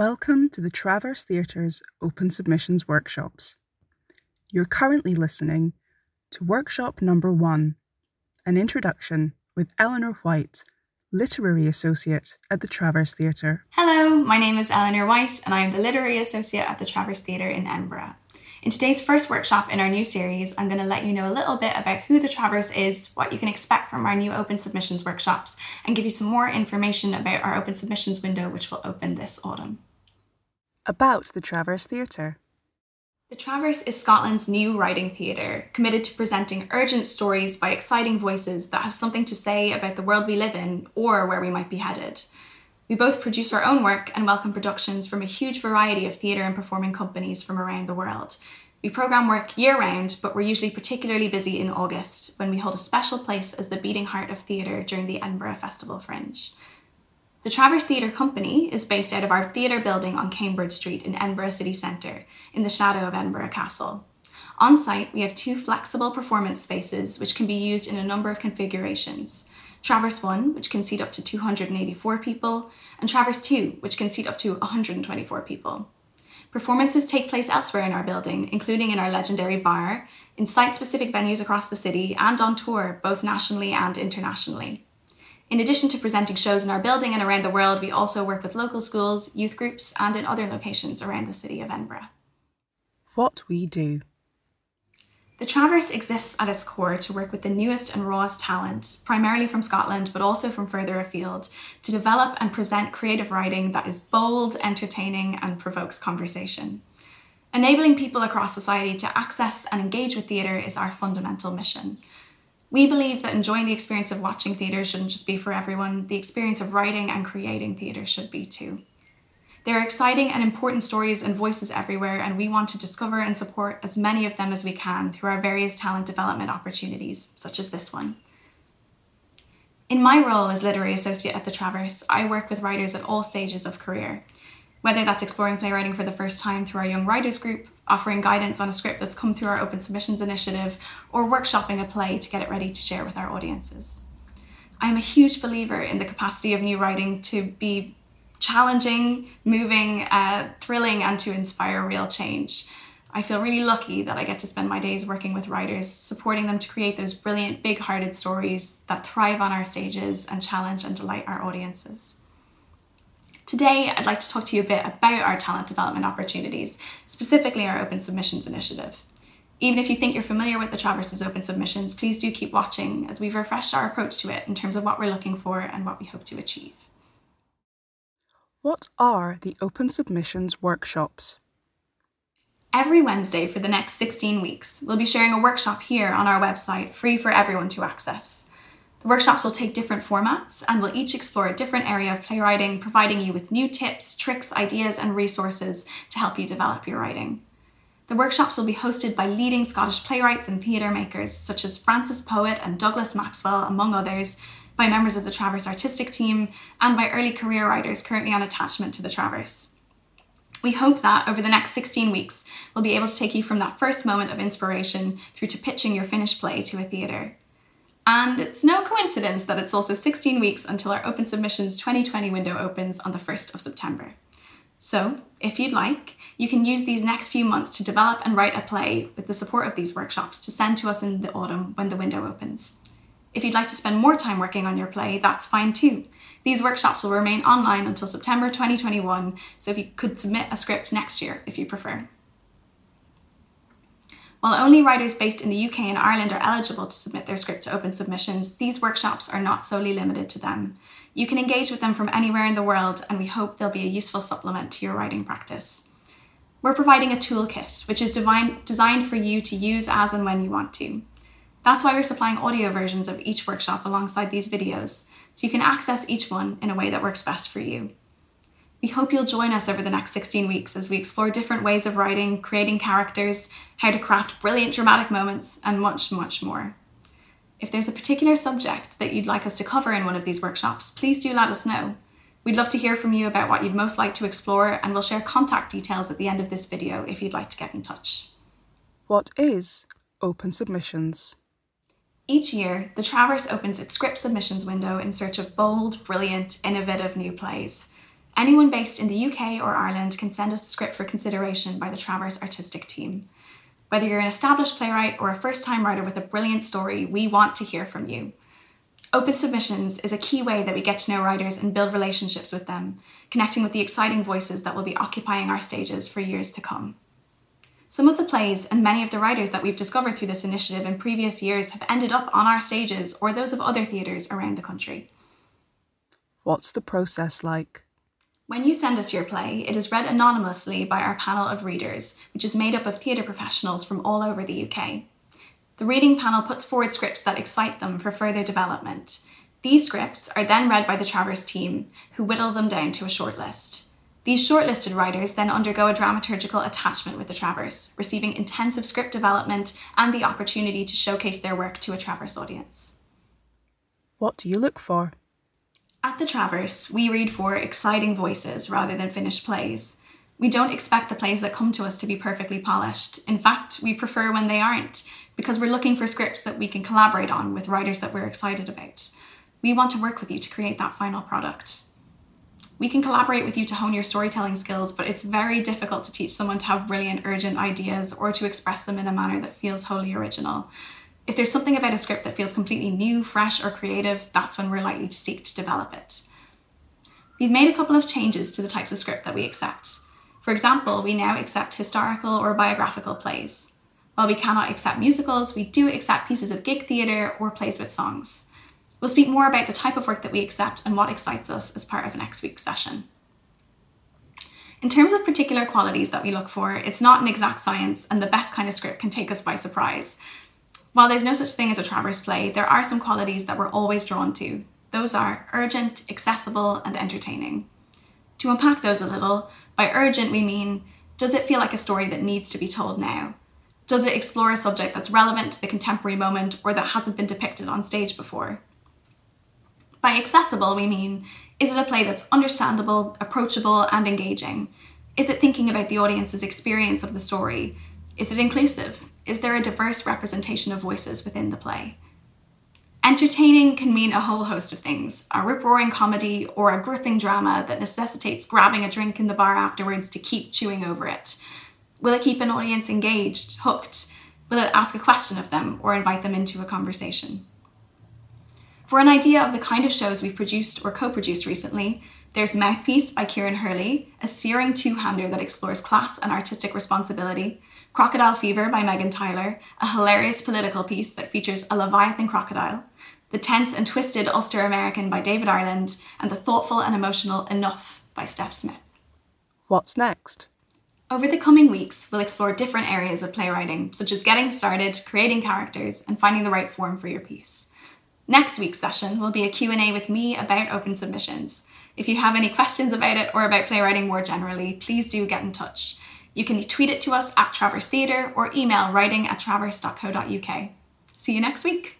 Welcome to the Traverse Theatre's Open Submissions Workshops. You're currently listening to Workshop Number One, an introduction with Eleanor White, Literary Associate at the Traverse Theatre. Hello, my name is Eleanor White, and I am the Literary Associate at the Traverse Theatre in Edinburgh. In today's first workshop in our new series, I'm going to let you know a little bit about who the Traverse is, what you can expect from our new open submissions workshops, and give you some more information about our open submissions window, which will open this autumn. About the Traverse Theatre. The Traverse is Scotland's new writing theatre, committed to presenting urgent stories by exciting voices that have something to say about the world we live in or where we might be headed. We both produce our own work and welcome productions from a huge variety of theatre and performing companies from around the world. We programme work year round, but we're usually particularly busy in August when we hold a special place as the beating heart of theatre during the Edinburgh Festival Fringe. The Traverse Theatre Company is based out of our theatre building on Cambridge Street in Edinburgh City Centre, in the shadow of Edinburgh Castle. On site, we have two flexible performance spaces which can be used in a number of configurations. Traverse 1, which can seat up to 284 people, and Traverse 2, which can seat up to 124 people. Performances take place elsewhere in our building, including in our legendary bar, in site specific venues across the city, and on tour, both nationally and internationally. In addition to presenting shows in our building and around the world, we also work with local schools, youth groups, and in other locations around the city of Edinburgh. What we do. The Traverse exists at its core to work with the newest and rawest talent, primarily from Scotland, but also from further afield, to develop and present creative writing that is bold, entertaining, and provokes conversation. Enabling people across society to access and engage with theatre is our fundamental mission. We believe that enjoying the experience of watching theatre shouldn't just be for everyone, the experience of writing and creating theatre should be too. There are exciting and important stories and voices everywhere, and we want to discover and support as many of them as we can through our various talent development opportunities, such as this one. In my role as Literary Associate at the Traverse, I work with writers at all stages of career, whether that's exploring playwriting for the first time through our Young Writers Group, offering guidance on a script that's come through our Open Submissions initiative, or workshopping a play to get it ready to share with our audiences. I am a huge believer in the capacity of new writing to be challenging, moving, uh, thrilling, and to inspire real change. I feel really lucky that I get to spend my days working with writers, supporting them to create those brilliant, big hearted stories that thrive on our stages and challenge and delight our audiences. Today, I'd like to talk to you a bit about our talent development opportunities, specifically our Open Submissions Initiative. Even if you think you're familiar with the Traverse's Open Submissions, please do keep watching as we've refreshed our approach to it in terms of what we're looking for and what we hope to achieve. What are the Open Submissions Workshops? Every Wednesday for the next 16 weeks, we'll be sharing a workshop here on our website, free for everyone to access. The workshops will take different formats and will each explore a different area of playwriting, providing you with new tips, tricks, ideas, and resources to help you develop your writing. The workshops will be hosted by leading Scottish playwrights and theatre makers such as Frances Poet and Douglas Maxwell, among others, by members of the Traverse artistic team, and by early career writers currently on attachment to the Traverse. We hope that over the next 16 weeks, we'll be able to take you from that first moment of inspiration through to pitching your finished play to a theatre. And it's no coincidence that it's also 16 weeks until our Open Submissions 2020 window opens on the 1st of September. So, if you'd like, you can use these next few months to develop and write a play with the support of these workshops to send to us in the autumn when the window opens. If you'd like to spend more time working on your play, that's fine too. These workshops will remain online until September 2021, so if you could submit a script next year if you prefer. While only writers based in the UK and Ireland are eligible to submit their script to open submissions, these workshops are not solely limited to them. You can engage with them from anywhere in the world, and we hope they'll be a useful supplement to your writing practice. We're providing a toolkit, which is designed for you to use as and when you want to. That's why we're supplying audio versions of each workshop alongside these videos, so you can access each one in a way that works best for you. We hope you'll join us over the next 16 weeks as we explore different ways of writing, creating characters, how to craft brilliant dramatic moments, and much, much more. If there's a particular subject that you'd like us to cover in one of these workshops, please do let us know. We'd love to hear from you about what you'd most like to explore, and we'll share contact details at the end of this video if you'd like to get in touch. What is open submissions? Each year, the Traverse opens its script submissions window in search of bold, brilliant, innovative new plays. Anyone based in the UK or Ireland can send us a script for consideration by the Traverse artistic team. Whether you're an established playwright or a first time writer with a brilliant story, we want to hear from you. Open submissions is a key way that we get to know writers and build relationships with them, connecting with the exciting voices that will be occupying our stages for years to come. Some of the plays and many of the writers that we've discovered through this initiative in previous years have ended up on our stages or those of other theatres around the country. What's the process like? When you send us your play, it is read anonymously by our panel of readers, which is made up of theatre professionals from all over the UK. The reading panel puts forward scripts that excite them for further development. These scripts are then read by the Traverse team, who whittle them down to a shortlist. These shortlisted writers then undergo a dramaturgical attachment with the Traverse, receiving intensive script development and the opportunity to showcase their work to a Traverse audience. What do you look for? At the Traverse, we read for exciting voices rather than finished plays. We don't expect the plays that come to us to be perfectly polished. In fact, we prefer when they aren't, because we're looking for scripts that we can collaborate on with writers that we're excited about. We want to work with you to create that final product. We can collaborate with you to hone your storytelling skills, but it's very difficult to teach someone to have brilliant, urgent ideas or to express them in a manner that feels wholly original. If there's something about a script that feels completely new, fresh, or creative, that's when we're likely to seek to develop it. We've made a couple of changes to the types of script that we accept. For example, we now accept historical or biographical plays. While we cannot accept musicals, we do accept pieces of gig theatre or plays with songs. We'll speak more about the type of work that we accept and what excites us as part of next week's session. In terms of particular qualities that we look for, it's not an exact science, and the best kind of script can take us by surprise. While there's no such thing as a Traverse play, there are some qualities that we're always drawn to. Those are urgent, accessible, and entertaining. To unpack those a little, by urgent we mean does it feel like a story that needs to be told now? Does it explore a subject that's relevant to the contemporary moment or that hasn't been depicted on stage before? By accessible, we mean is it a play that's understandable, approachable, and engaging? Is it thinking about the audience's experience of the story? Is it inclusive? Is there a diverse representation of voices within the play? Entertaining can mean a whole host of things a rip roaring comedy or a gripping drama that necessitates grabbing a drink in the bar afterwards to keep chewing over it. Will it keep an audience engaged, hooked? Will it ask a question of them or invite them into a conversation? For an idea of the kind of shows we've produced or co produced recently, there's Mouthpiece by Kieran Hurley, a searing two hander that explores class and artistic responsibility, Crocodile Fever by Meghan Tyler, a hilarious political piece that features a Leviathan crocodile, The Tense and Twisted Ulster American by David Ireland, and the thoughtful and emotional Enough by Stef Smith. What's next? Over the coming weeks, we'll explore different areas of playwriting, such as getting started, creating characters, and finding the right form for your piece. Next week's session will be a Q&A with me about open submissions. If you have any questions about it or about playwriting more generally, please do get in touch. You can tweet it to us at Traverse Theatre or email writing at traverse.co.uk. See you next week.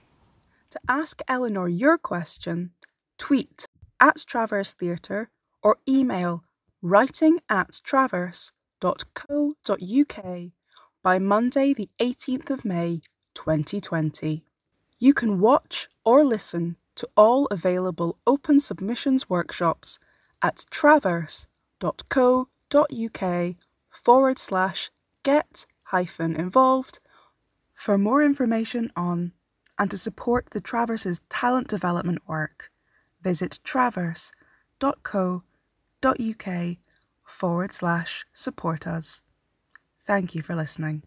To ask Eleanor your question, tweet at Traverse Theatre or email writing at traverse.co.uk by Monday, the 18th of May, 2020. You can watch or listen to all available open submissions workshops at traverse.co.uk forward slash get hyphen involved. For more information on and to support the Traverse's talent development work, visit traverse.co.uk forward slash support us. Thank you for listening.